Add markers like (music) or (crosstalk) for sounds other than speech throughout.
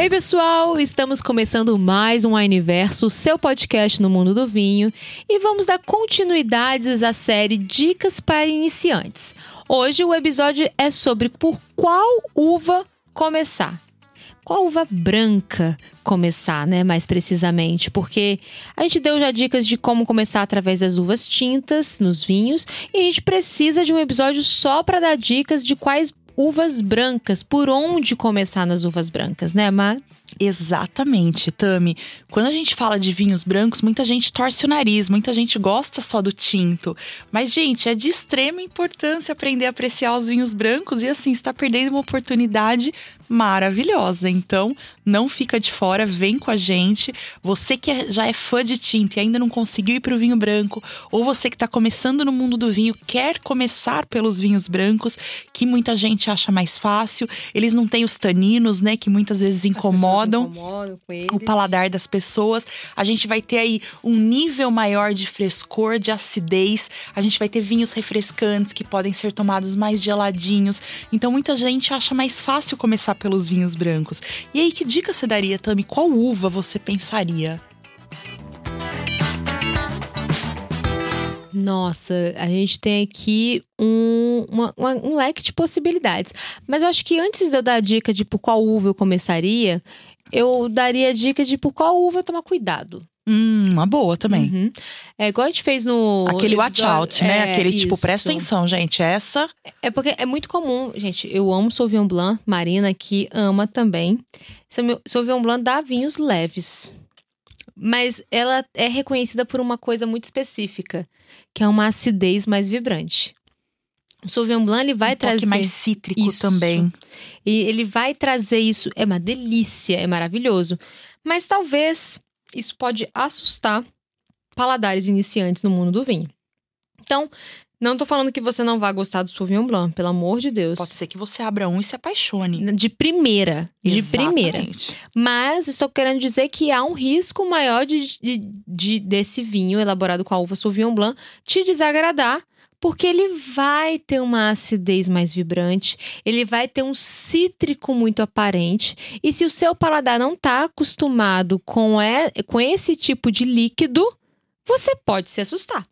Ei, pessoal, estamos começando mais um Universo, seu podcast no mundo do vinho, e vamos dar continuidades à série Dicas para Iniciantes. Hoje o episódio é sobre por qual uva começar. Qual uva branca começar, né? Mais precisamente, porque a gente deu já dicas de como começar através das uvas tintas nos vinhos e a gente precisa de um episódio só para dar dicas de quais uvas brancas, por onde começar nas uvas brancas, né, Mar? Exatamente, Tami. Quando a gente fala de vinhos brancos, muita gente torce o nariz, muita gente gosta só do tinto. Mas, gente, é de extrema importância aprender a apreciar os vinhos brancos e, assim, está perdendo uma oportunidade maravilhosa. Então, não fica de fora, vem com a gente. Você que é, já é fã de tinta e ainda não conseguiu ir para o vinho branco, ou você que está começando no mundo do vinho, quer começar pelos vinhos brancos, que muita gente acha mais fácil. Eles não têm os taninos, né, que muitas vezes incomodam, incomodam o paladar das pessoas. A gente vai ter aí um nível maior de frescor, de acidez. A gente vai ter vinhos refrescantes que podem ser tomados mais geladinhos. Então, muita gente acha mais fácil começar pelos vinhos brancos. E aí, que dica você daria, Tami? Qual uva você pensaria? Nossa, a gente tem aqui um, uma, uma, um leque de possibilidades. Mas eu acho que antes de eu dar a dica de por qual uva eu começaria, eu daria a dica de por qual uva tomar cuidado. Hum, uma boa também. Uhum. É igual a gente fez no. Aquele watch out, né? é, Aquele tipo, isso. presta atenção, gente. Essa É porque é muito comum, gente. Eu amo Sauvignon Blanc, Marina que ama também. Sau- Sauvignon Blanc dá vinhos leves. Mas ela é reconhecida por uma coisa muito específica, que é uma acidez mais vibrante. O Sauvignon Blanc ele vai um trazer mais cítrico isso. também. e ele vai trazer isso, é uma delícia, é maravilhoso. Mas talvez isso pode assustar paladares iniciantes no mundo do vinho. Então, não tô falando que você não vai gostar do Sauvignon Blanc, pelo amor de Deus. Pode ser que você abra um e se apaixone. De primeira, de primeira. Exatamente. Mas estou querendo dizer que há um risco maior de, de- de- desse vinho elaborado com a uva Sauvignon Blanc te desagradar, porque ele vai ter uma acidez mais vibrante, ele vai ter um cítrico muito aparente, e se o seu paladar não está acostumado com, e- com esse tipo de líquido, você pode se assustar.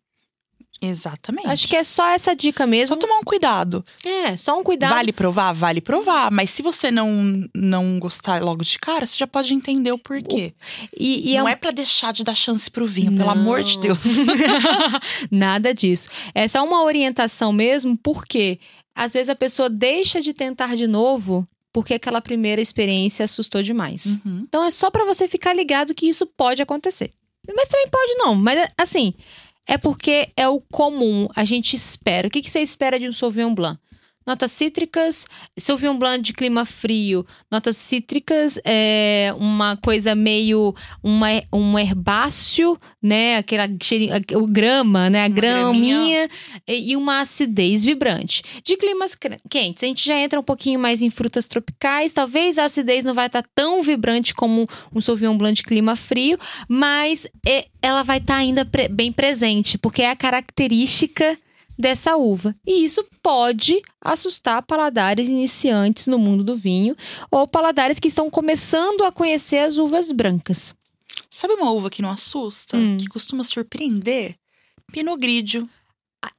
Exatamente. Acho que é só essa dica mesmo. Só tomar um cuidado. É, só um cuidado. Vale provar? Vale provar. Mas se você não, não gostar logo de cara, você já pode entender o porquê. E, e é não um é pra deixar de dar chance pro vinho, pelo amor de Não. Deus. (laughs) (laughs) Nada disso. É só uma orientação mesmo, porque às vezes a pessoa deixa de tentar de novo porque aquela primeira experiência assustou demais. Uhum. Então é só pra você ficar ligado que isso pode acontecer. Mas também pode não. Mas assim, é porque é o comum. A gente espera. O que, que você espera de um Sauvignon Blanc? Notas cítricas, Sauvignon Blanc de clima frio. Notas cítricas, é uma coisa meio uma, um herbáceo, né? Aquela o grama, né? A Uma graminha e e uma acidez vibrante. De climas quentes, a gente já entra um pouquinho mais em frutas tropicais. Talvez a acidez não vai estar tão vibrante como um Sauvignon Blanc de clima frio, mas é- ela vai estar ainda pre- bem presente, porque é a característica dessa uva. E isso pode assustar paladares iniciantes no mundo do vinho ou paladares que estão começando a conhecer as uvas brancas. Sabe uma uva que não assusta? Hum. Que costuma surpreender? Pinot Grigio.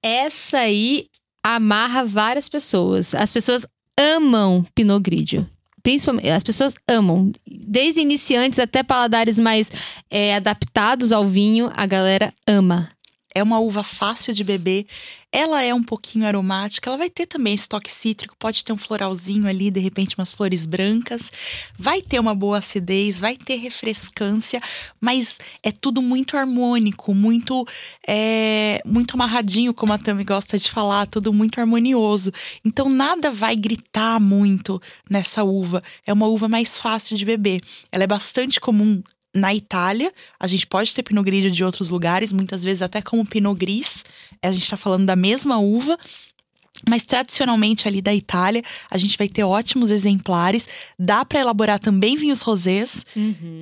Essa aí amarra várias pessoas. As pessoas amam Pinot Grigio. Principalmente, as pessoas amam. Desde iniciantes até paladares mais é, adaptados ao vinho, a galera ama. É uma uva fácil de beber. Ela é um pouquinho aromática. Ela vai ter também esse toque cítrico. Pode ter um floralzinho ali, de repente umas flores brancas. Vai ter uma boa acidez, vai ter refrescância. Mas é tudo muito harmônico, muito, é, muito amarradinho, como a Tami gosta de falar. Tudo muito harmonioso. Então nada vai gritar muito nessa uva. É uma uva mais fácil de beber. Ela é bastante comum na Itália, a gente pode ter Pinot Grigio de outros lugares, muitas vezes até como Pinot Gris. A gente está falando da mesma uva. Mas tradicionalmente ali da Itália, a gente vai ter ótimos exemplares. Dá para elaborar também vinhos rosés.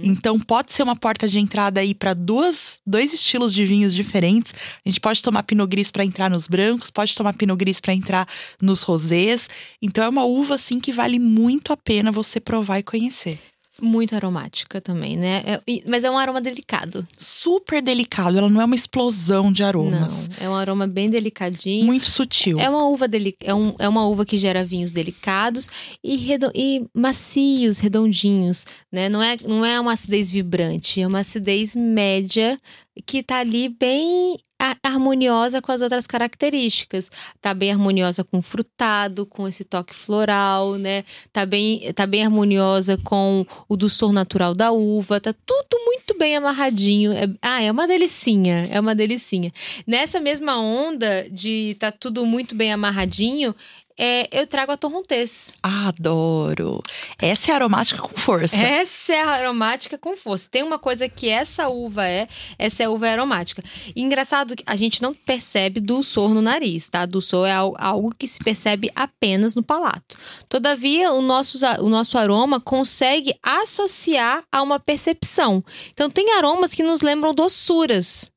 Então pode ser uma porta de entrada aí para duas dois estilos de vinhos diferentes. A gente pode tomar Pinot Gris para entrar nos brancos, pode tomar Pinot Gris para entrar nos rosés. Então é uma uva assim que vale muito a pena você provar e conhecer. Muito aromática também, né? É- mas é um aroma delicado. Super delicado, ela não é uma explosão de aromas. Não, é um aroma bem delicadinho. Muito sutil. É uma uva deli é, um- é uma uva que gera vinhos delicados e, redo- e macios, redondinhos, né? Não é, não é uma acidez vibrante, é uma acidez média que tá ali bem ha- harmoniosa com as outras características. Tá bem harmoniosa com o frutado, com esse toque floral, né? Tá bem, tá bem harmoniosa com o doçor natural da uva, tá tudo muito bem amarradinho. É- ah, é uma delicinha, é uma delicinha. Nessa mesma onda de tá tudo muito bem amarradinho, é, eu trago a torrontês. Adoro. Essa é aromática com força. Essa é aromática com força. Tem uma coisa que essa uva é, essa é uva aromática. E engraçado que a gente não percebe dulçor no nariz, tá? Dulçor é al- algo que se percebe apenas no palato. Todavia, o nosso, o nosso aroma consegue associar a uma percepção. Então, tem aromas que nos lembram doçuras.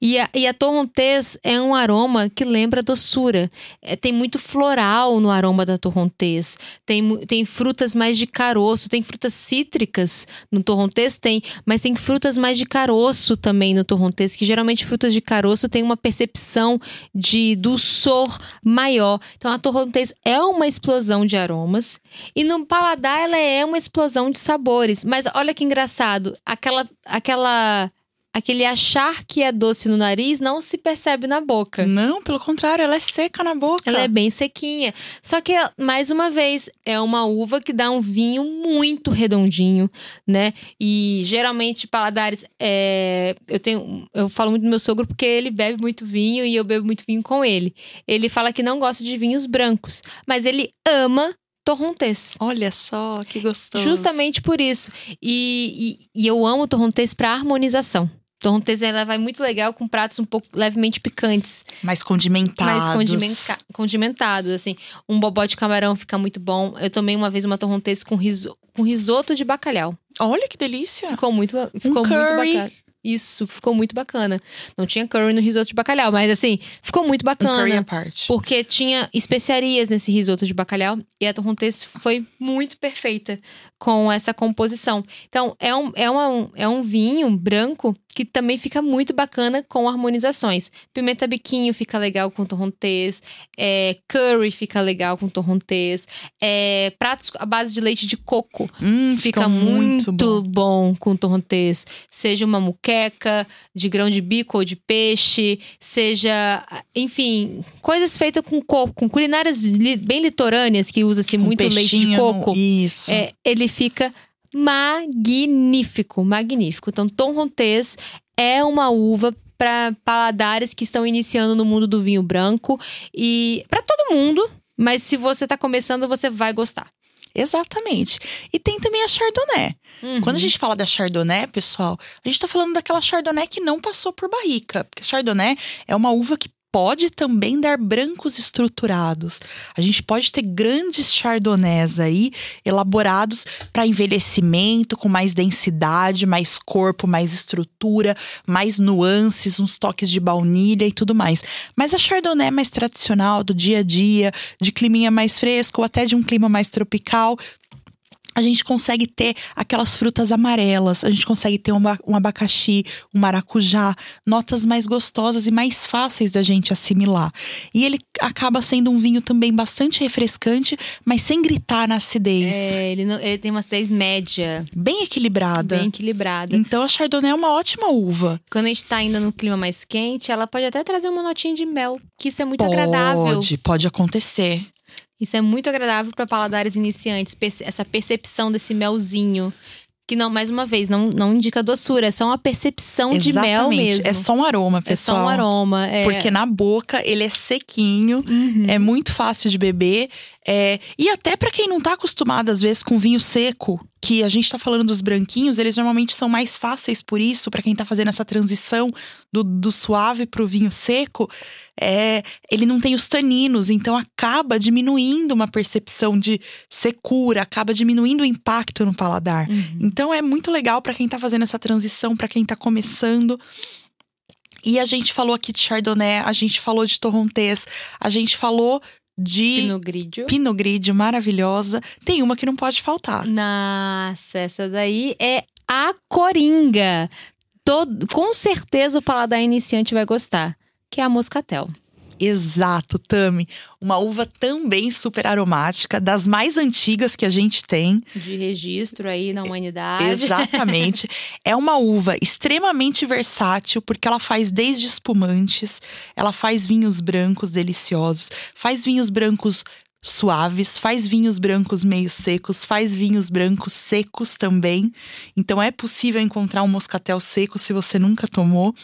E a, e a torrontês é um aroma que lembra doçura. É, tem muito floral no aroma da torrontês. Tem, tem frutas mais de caroço, tem frutas cítricas no torrontês, tem, mas tem frutas mais de caroço também no torrontês, que geralmente frutas de caroço têm uma percepção de dulçor maior. Então a torrontês é uma explosão de aromas e no paladar ela é uma explosão de sabores. Mas olha que engraçado, aquela aquela aquele achar que é doce no nariz não se percebe na boca. Não, pelo contrário, ela é seca na boca. Ela é bem sequinha. Só que, mais uma vez, é uma uva que dá um vinho muito redondinho, né? E geralmente, paladares. é, eu tenho. Eu falo muito do meu sogro porque ele bebe muito vinho e eu bebo muito vinho com ele. Ele fala que não gosta de vinhos brancos, mas ele ama torrontês. Olha só, que gostoso. Justamente por isso. E, e, e eu amo torrontês para harmonização. Torrontês ela vai muito legal com pratos um pouco levemente picantes Mais condimentados. mais condimenta condimentados, assim. Um bobó de camarão fica muito bom. Eu tomei uma vez uma torrontês com, riso com risoto de bacalhau. Olha que delícia. Ficou muito, ficou muito curry. bacana. Isso, ficou muito bacana. Não tinha curry no risoto de bacalhau, mas assim, ficou muito Um curry bacana. à parte. Porque tinha especiarias nesse risoto de bacalhau e a torrontês foi muito perfeita com essa composição. Então, é um, é uma, é um vinho branco que também fica muito bacana com harmonizações. Pimenta biquinho fica legal com torrontês, é, curry fica legal com torrontês, é, pratos à base de leite de coco Hum, fica muito, bom. com torrontês. Seja uma muqueca de grão de bico ou de peixe, seja, enfim, coisas feitas com coco, com culinárias li- bem litorâneas que usa-se muito leite de coco. Isso. É, ele fica magnífico, magnífico. Então, Tom Rontés é uma uva para paladares que estão iniciando no mundo do vinho branco e para todo mundo. Mas se você tá começando, você vai gostar. Exatamente. E tem também a Chardonnay. Quando a gente fala da Chardonnay, pessoal, a gente tá falando daquela Chardonnay que não passou por barrica. Porque Chardonnay é uma uva que pode também dar brancos estruturados. A gente pode ter grandes Chardonnays aí, elaborados para envelhecimento, com mais densidade, mais corpo, mais estrutura, mais nuances, uns toques de baunilha e tudo mais. Mas a Chardonnay mais tradicional, do dia a dia, de climinha mais fresco ou até de um clima mais tropical, a gente consegue ter aquelas frutas amarelas, a gente consegue ter um, ba- abacaxi, um maracujá, notas mais gostosas e mais fáceis da gente assimilar. E ele acaba sendo um vinho também bastante refrescante, mas sem gritar na acidez. É, ele, não- ele tem uma acidez média, Bem equilibrada. bem equilibrada. Então a Chardonnay é uma ótima uva. Quando a gente tá ainda no clima mais quente, ela pode até trazer uma notinha de mel, que isso é muito agradável. Pode, pode acontecer. Isso é muito agradável para paladares iniciantes, essa percepção desse melzinho. Que não, mais uma vez, não, não indica doçura, é só uma percepção de mel Exatamente. mesmo. É só um aroma, É pessoal. só um aroma. É... Porque na boca ele é sequinho, Uhum. é muito fácil de beber. É, E até pra quem não tá acostumado, às vezes, com vinho seco, que a gente tá falando dos branquinhos, eles normalmente são mais fáceis por isso, pra quem tá fazendo essa transição do, do suave pro vinho seco. É, ele não tem os taninos, então acaba diminuindo uma percepção de secura, acaba diminuindo o impacto no paladar. Uhum. Então é muito legal pra quem tá fazendo essa transição, pra quem tá começando. E a gente falou aqui de Chardonnay, a gente falou de Torrontés, a gente falou de. Pinot Grigio maravilhosa. Tem uma que não pode faltar. Nossa, essa daí é a Coringa. Todo, com certeza o paladar iniciante vai gostar, que é a Moscatel. Exato, Tami. Uma uva também super aromática, das mais antigas que a gente tem. De registro aí na humanidade. Exatamente. (laughs) é uma uva extremamente versátil, porque ela faz desde espumantes, ela faz vinhos brancos deliciosos, faz vinhos brancos suaves, faz vinhos brancos meio secos, faz vinhos brancos secos também. Então é possível encontrar um moscatel seco se você nunca tomou.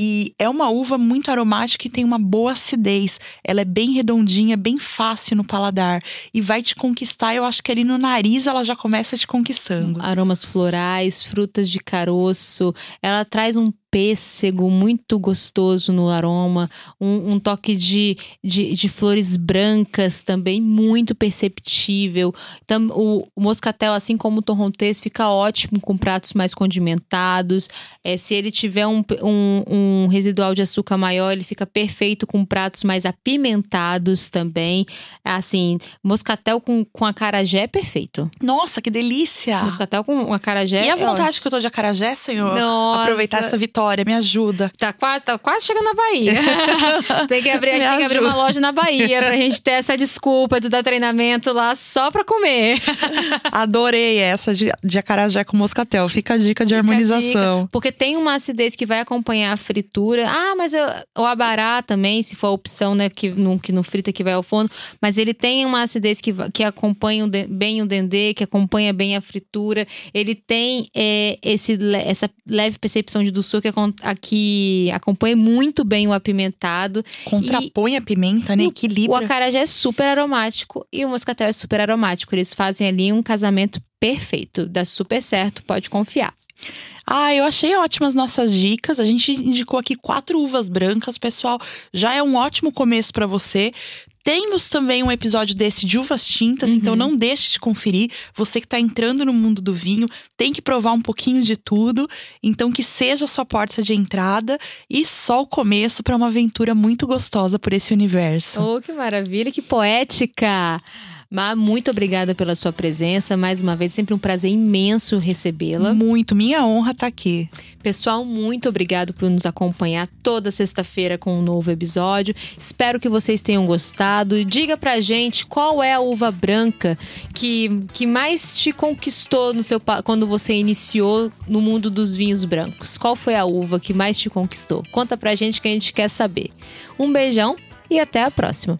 E é uma uva muito aromática e tem uma boa acidez. Ela é bem redondinha, bem fácil no paladar. E vai te conquistar, eu acho que ali no nariz ela já começa te conquistando. Aromas florais, frutas de caroço. Ela traz um pêssego muito gostoso no aroma, um, um toque de, de, de, flores brancas também muito perceptível. Tam, o, o, moscatel, assim como o torrontés, fica ótimo com pratos mais condimentados. É, se ele tiver um, um, um residual de açúcar maior, ele fica perfeito com pratos mais apimentados também. Assim, moscatel com, com acarajé é perfeito. Nossa, que delícia! Moscatel com acarajé. E a vontade é, que eu tô de acarajé, senhor? Nossa. Aproveitar essa vitória Vitória, me ajuda. Tá quase, tá quase chegando na Bahia. (laughs) tem que abrir, tem que abrir uma loja na Bahia pra gente ter essa desculpa de dar treinamento lá só pra comer. (laughs) Adorei essa de, de acarajé com moscatel. Fica a dica de Fica harmonização. Dica, porque tem uma acidez que vai acompanhar a fritura. Ah, mas eu, o abará também, se for a opção, né, que não, que não frita, que vai ao forno. Mas ele tem uma acidez que, que acompanha bem o dendê, que acompanha bem a fritura. Ele tem é, esse, essa leve percepção de doçura que aqui acompanha muito bem o apimentado. Contrapõe e, a pimenta, né? Equilibra. O acarajé é super aromático e o moscatel é super aromático. Eles fazem ali um casamento perfeito. Dá super certo, pode confiar. Ah, eu achei ótimas nossas dicas. A gente indicou aqui quatro uvas brancas, pessoal. Já é um ótimo começo para você. Temos também um episódio desse de uvas tintas, então uhum. então não deixe de conferir. Você que está entrando no mundo do vinho tem que provar um pouquinho de tudo, então que seja a sua porta de entrada e só o começo para uma aventura muito gostosa por esse universo. Oh, que maravilha, que poética! Má, muito obrigada pela sua presença. Mais uma vez, sempre um prazer imenso recebê-la. Muito, minha honra estar tá aqui. Pessoal, muito obrigado por nos acompanhar toda sexta-feira com um novo episódio. Espero que vocês tenham gostado. Diga pra gente qual é a uva branca que, que mais te conquistou no seu quando você iniciou no mundo dos vinhos brancos. Qual foi a uva que mais te conquistou? Conta pra gente que a gente quer saber. Um beijão e até a próxima.